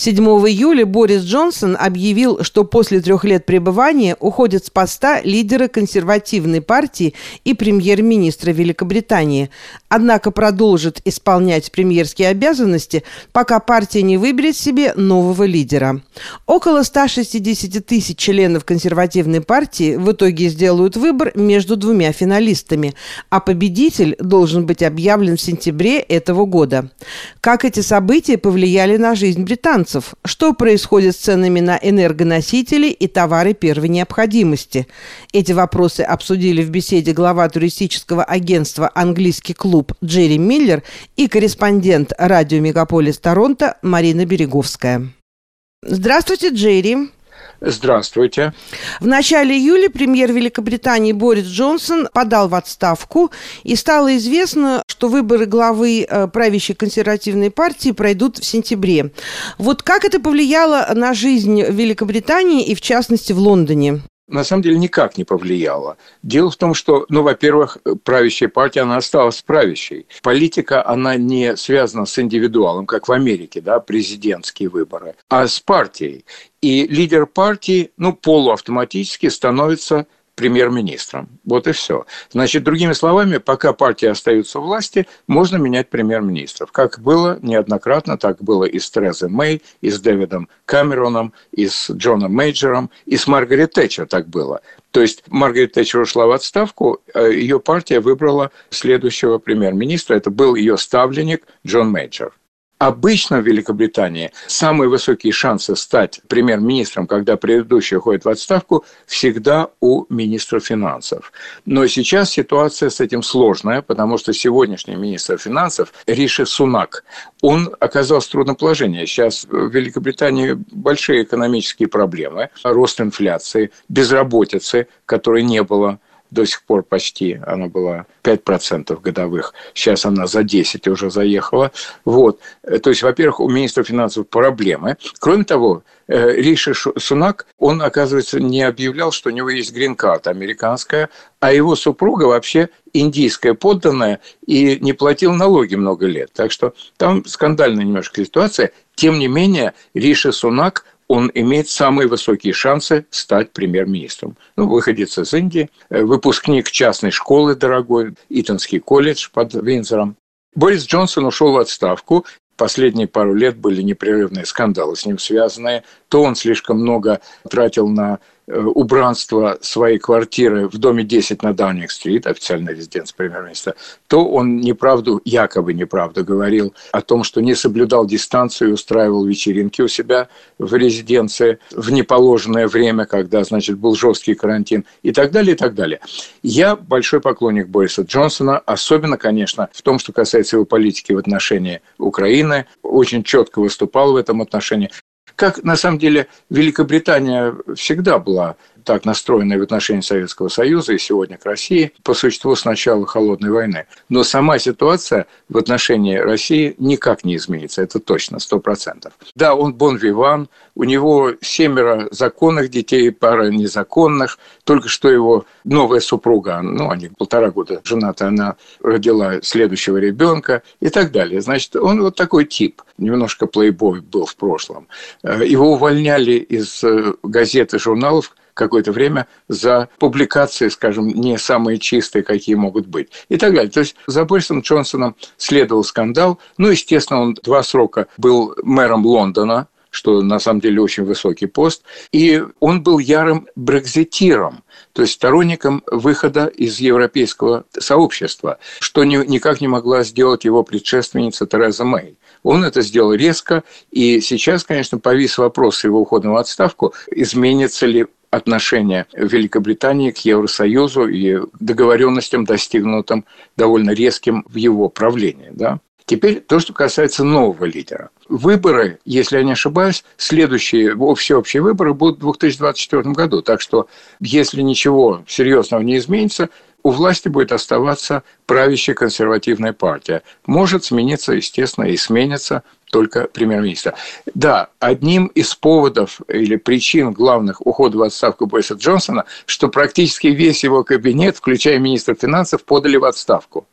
7 июля Борис Джонсон объявил, что после трех лет пребывания уходит с поста лидера консервативной партии и премьер-министра Великобритании. Однако продолжит исполнять премьерские обязанности, пока партия не выберет себе нового лидера. Около 160 тысяч членов консервативной партии в итоге сделают выбор между двумя финалистами, а победитель должен быть объявлен в сентябре этого года. Как эти события повлияли на жизнь британцев? Что происходит с ценами на энергоносители и товары первой необходимости? Эти вопросы обсудили в беседе глава туристического агентства «Английский клуб» Джерри Миллер и корреспондент радио «Мегаполис Торонто» Марина Береговская. Здравствуйте, Джерри. Здравствуйте. В начале июля премьер Великобритании Борис Джонсон подал в отставку, и стало известно, что выборы главы э, правящей консервативной партии пройдут в сентябре. Вот как это повлияло на жизнь Великобритании и, в частности, в Лондоне? На самом деле никак не повлияло. Дело в том, что, ну, во-первых, правящая партия, она осталась правящей. Политика, она не связана с индивидуалом, как в Америке, да, президентские выборы, а с партией. И лидер партии, ну, полуавтоматически становится премьер-министром. Вот и все. Значит, другими словами, пока партия остается у власти, можно менять премьер-министров. Как было неоднократно, так было и с Терезой Мэй, и с Дэвидом Камероном, и с Джоном Мейджером, и с Маргарет Тэтчер так было. То есть Маргарет Тэтчер ушла в отставку, э, ее партия выбрала следующего премьер-министра. Это был ее ставленник Джон Мейджер. Обычно в Великобритании самые высокие шансы стать премьер-министром, когда предыдущий уходит в отставку, всегда у министра финансов. Но сейчас ситуация с этим сложная, потому что сегодняшний министр финансов Риши Сунак, он оказался в трудном положении. Сейчас в Великобритании большие экономические проблемы, рост инфляции, безработицы, которой не было до сих пор почти, она была 5% годовых, сейчас она за 10 уже заехала. Вот. То есть, во-первых, у министра финансов проблемы. Кроме того, э, Риши Сунак, он, оказывается, не объявлял, что у него есть грин-карта американская, а его супруга вообще индийская подданная и не платил налоги много лет. Так что там скандальная немножко ситуация. Тем не менее, Риши Сунак он имеет самые высокие шансы стать премьер-министром. Ну, выходец из Индии, э, выпускник частной школы дорогой, Итонский колледж под Винзором. Борис Джонсон ушел в отставку. Последние пару лет были непрерывные скандалы с ним связанные. То он слишком много тратил на убранство своей квартиры в доме 10 на Даунинг-стрит, официальная резиденция премьер-министра, то он неправду, якобы неправду говорил о том, что не соблюдал дистанцию и устраивал вечеринки у себя в резиденции в неположенное время, когда, значит, был жесткий карантин и так далее, и так далее. Я большой поклонник Бориса Джонсона, особенно, конечно, в том, что касается его политики в отношении Украины, очень четко выступал в этом отношении как на самом деле Великобритания всегда была так настроенная в отношении Советского Союза и сегодня к России по существу с начала Холодной войны. Но сама ситуация в отношении России никак не изменится, это точно, сто процентов. Да, он бон-виван, у него семеро законных детей, пара незаконных, только что его новая супруга, ну, они полтора года женаты, она родила следующего ребенка и так далее. Значит, он вот такой тип, немножко плейбой был в прошлом. Э, его увольняли из э, газет и журналов, какое-то время за публикации, скажем, не самые чистые, какие могут быть, и так далее. То есть за Борисом Джонсоном следовал скандал. Ну, естественно, он два срока был мэром Лондона, что на самом деле очень высокий пост. И он был ярым брекзитиром, то есть сторонником выхода из европейского сообщества, что никак не могла сделать его предшественница Тереза Мэй. Он это сделал резко, и сейчас, конечно, повис вопрос его уходом в отставку, изменится ли отношение Великобритании к Евросоюзу и договоренностям, достигнутым довольно резким в его правлении. Да? Теперь то, что касается нового лидера. Выборы, если я не ошибаюсь, следующие всеобщие выборы будут в 2024 году. Так что, если ничего серьезного не изменится, у власти будет оставаться правящая консервативная партия. Может смениться, естественно, и сменится только премьер-министра. Да, одним из поводов или причин главных ухода в отставку Бориса Джонсона, что практически весь его кабинет, включая министра финансов, подали в отставку.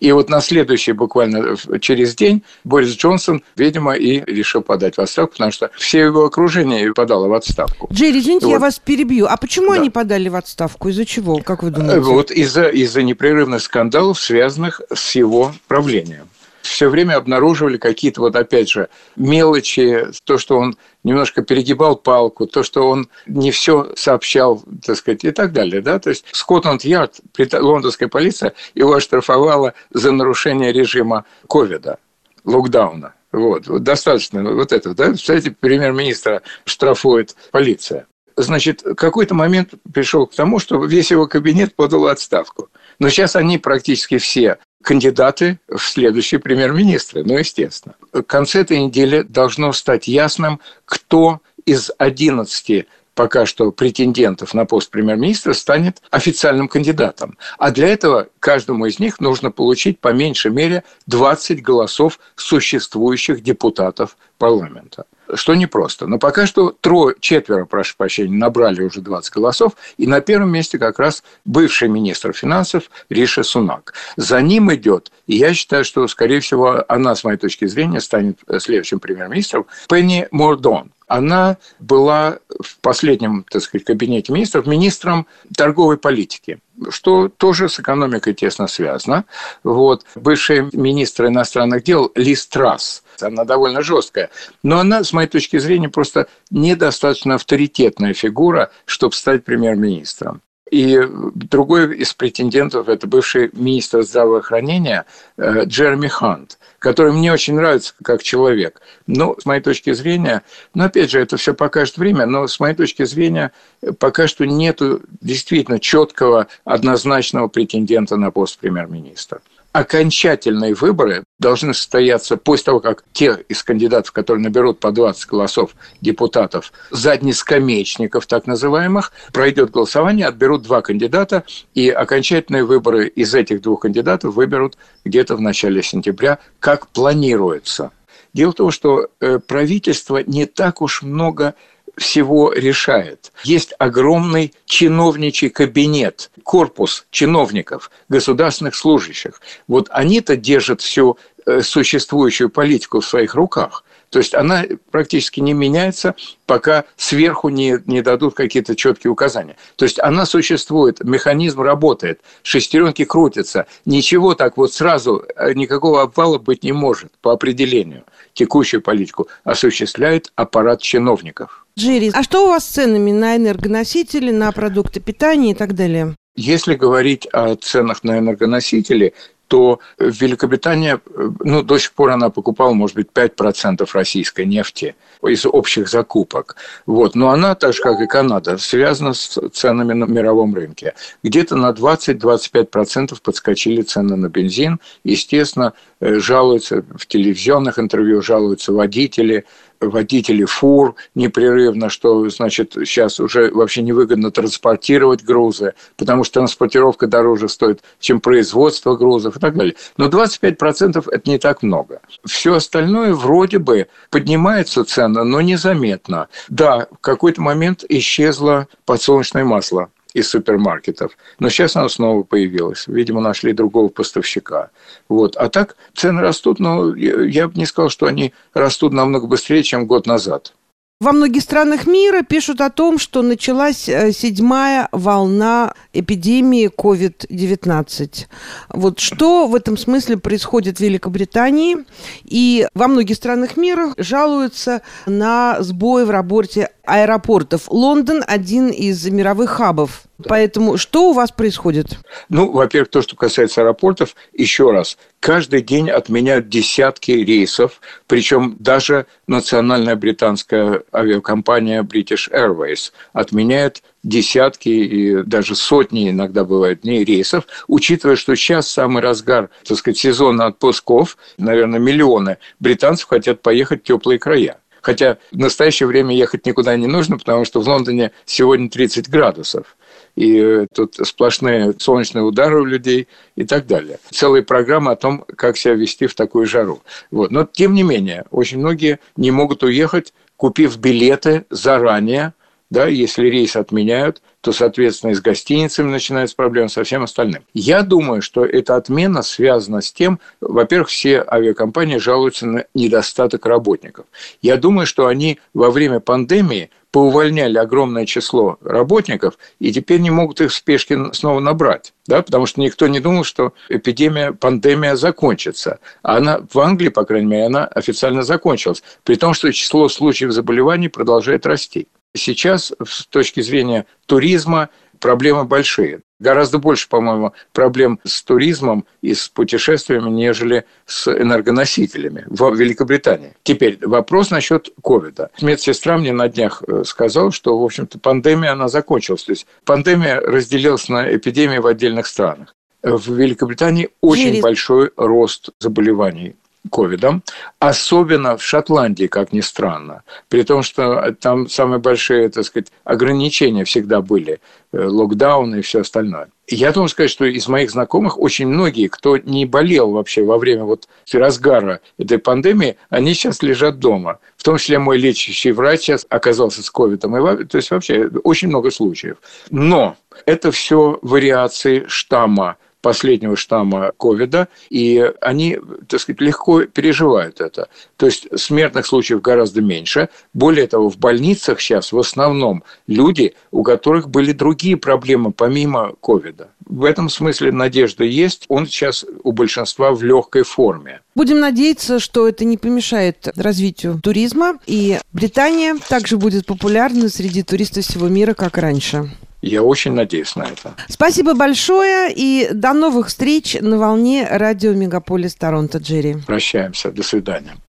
И вот на следующий, буквально через день, Борис Джонсон, видимо, и решил подать в отставку, потому что все его окружение подало в отставку. Джерри, извините, вот. я вас перебью. А почему да. они подали в отставку? Из-за чего, как вы думаете? Вот из-за из непрерывных скандалов, связанных с его правлением все время обнаруживали какие-то, вот опять же, мелочи, то, что он немножко перегибал палку, то, что он не все сообщал, так сказать, и так далее. Да? То есть Скотланд-Ярд, лондонская полиция, его оштрафовала за нарушение режима ковида, локдауна. Вот, достаточно вот этого, да? Кстати, премьер-министра штрафует полиция. Значит, какой-то момент пришел к тому, что весь его кабинет подал отставку. Но сейчас они практически все кандидаты в следующие премьер-министры, ну, естественно. К концу этой недели должно стать ясным, кто из 11 пока что претендентов на пост премьер-министра станет официальным кандидатом. А для этого каждому из них нужно получить по меньшей мере 20 голосов существующих депутатов парламента что непросто. Но пока что трое, четверо, прошу прощения, набрали уже 20 голосов, и на первом месте как раз бывший министр финансов Риша Сунак. За ним идет, и я считаю, что, скорее всего, она, с моей точки зрения, станет следующим премьер-министром, Пенни Мордон она была в последнем, так сказать, кабинете министров министром торговой политики что тоже с экономикой тесно связано. Вот. Бывший министр иностранных дел Лиз Трасс, она довольно жесткая, но она, с моей точки зрения, просто недостаточно авторитетная фигура, чтобы стать премьер-министром. И другой из претендентов – это бывший министр здравоохранения э, Джереми Хант, который мне очень нравится как человек. Но, с моей точки зрения, ну, опять же, это все покажет время, но, с моей точки зрения, пока что нет действительно четкого, однозначного претендента на пост премьер-министра окончательные выборы должны состояться после того, как те из кандидатов, которые наберут по 20 голосов депутатов, заднескамеечников так называемых, пройдет голосование, отберут два кандидата, и окончательные выборы из этих двух кандидатов выберут где-то в начале сентября, как планируется. Дело в том, что э, правительство не так уж много всего решает. Есть огромный чиновничий кабинет, корпус чиновников, государственных служащих. Вот они-то держат всю э, существующую политику в своих руках. То есть она практически не меняется, пока сверху не, не дадут какие-то четкие указания. То есть она существует, механизм работает, шестеренки крутятся. Ничего так вот сразу, э, никакого обвала быть не может по определению. Текущую политику осуществляет аппарат чиновников. Джерри, а что у вас с ценами на энергоносители, на продукты питания и так далее? Если говорить о ценах на энергоносители, то Великобритания, ну, до сих пор она покупала, может быть, 5% российской нефти из общих закупок. Вот. Но она, так же, как и Канада, связана с ценами на мировом рынке. Где-то на 20-25% подскочили цены на бензин. Естественно, э, жалуются в телевизионных интервью, жалуются водители, водители фур непрерывно, что, значит, сейчас уже вообще невыгодно транспортировать грузы, потому что транспортировка дороже стоит, чем производство грузов и так далее. Но 25% это не так много. Все остальное вроде бы поднимается цена, но незаметно. Да, в какой-то момент исчезло подсолнечное масло из супермаркетов. Но сейчас оно снова появилось. Видимо, нашли другого поставщика. Вот. А так цены растут, но я бы не сказал, что они растут намного быстрее, чем год назад. Во многих странах мира пишут о том, что началась э, седьмая волна эпидемии COVID-19. Вот что в этом смысле происходит в Великобритании? И во многих странах мира жалуются на сбои в работе аэропортов. Лондон – один из мировых хабов. Поэтому что у вас происходит? Ну, во-первых, то, что касается аэропортов, еще раз, каждый день отменяют десятки рейсов, причем даже национальная британская авиакомпания British Airways отменяет десятки и даже сотни иногда бывает дней рейсов, учитывая, что сейчас самый разгар, так сказать, сезона отпусков, наверное, миллионы британцев хотят поехать в теплые края. Хотя в настоящее время ехать никуда не нужно, потому что в Лондоне сегодня 30 градусов. И э, тут сплошные солнечные удары у людей и так далее. Целая программа о том, как себя вести в такую жару. Вот. Но, тем не менее, очень многие не могут уехать, купив билеты заранее Да, если рейс отменяют, то, соответственно, и с гостиницами начинаются проблемы, со всем остальным. Я думаю, что эта отмена связана с тем, во-первых, все авиакомпании жалуются на недостаток работников. Я думаю, что они во время пандемии поувольняли огромное число работников, и теперь не могут их в спешке снова набрать. Да, потому что никто не думал, что эпидемия, пандемия закончится. А она в Англии, по крайней мере, она официально закончилась. При том, что число случаев заболеваний продолжает расти. Сейчас, с точки зрения туризма, проблемы большие. Гораздо больше, по-моему, проблем с туризмом и с путешествиями, нежели с энергоносителями в Великобритании. Теперь вопрос насчет ковида. Медсестра мне на днях э, сказала, что, в общем-то, пандемия, она закончилась. То есть пандемия разделилась на эпидемии в отдельных странах. В Великобритании очень Через... большой рост заболеваний ковидом, особенно в Шотландии, как ни странно, при том, что там самые большие, так сказать, ограничения всегда были, э, локдауны и все остальное. Я должен сказать, что из моих знакомых очень многие, кто не болел вообще во время вот разгара этой пандемии, они сейчас лежат дома. В том числе мой лечащий врач сейчас оказался с ковидом. То есть вообще очень много случаев. Но это все вариации штамма последнего штамма ковида, и они, так сказать, легко переживают это. То есть смертных случаев гораздо меньше. Более того, в больницах сейчас в основном люди, у которых были другие проблемы помимо ковида. В этом смысле надежда есть. Он сейчас у большинства в легкой форме. Будем надеяться, что это не помешает развитию туризма, и Британия также будет популярна среди туристов всего мира, как раньше. Я очень надеюсь на это. Спасибо большое и до новых встреч на волне радио Мегаполис Торонто, Джерри. Прощаемся. До свидания.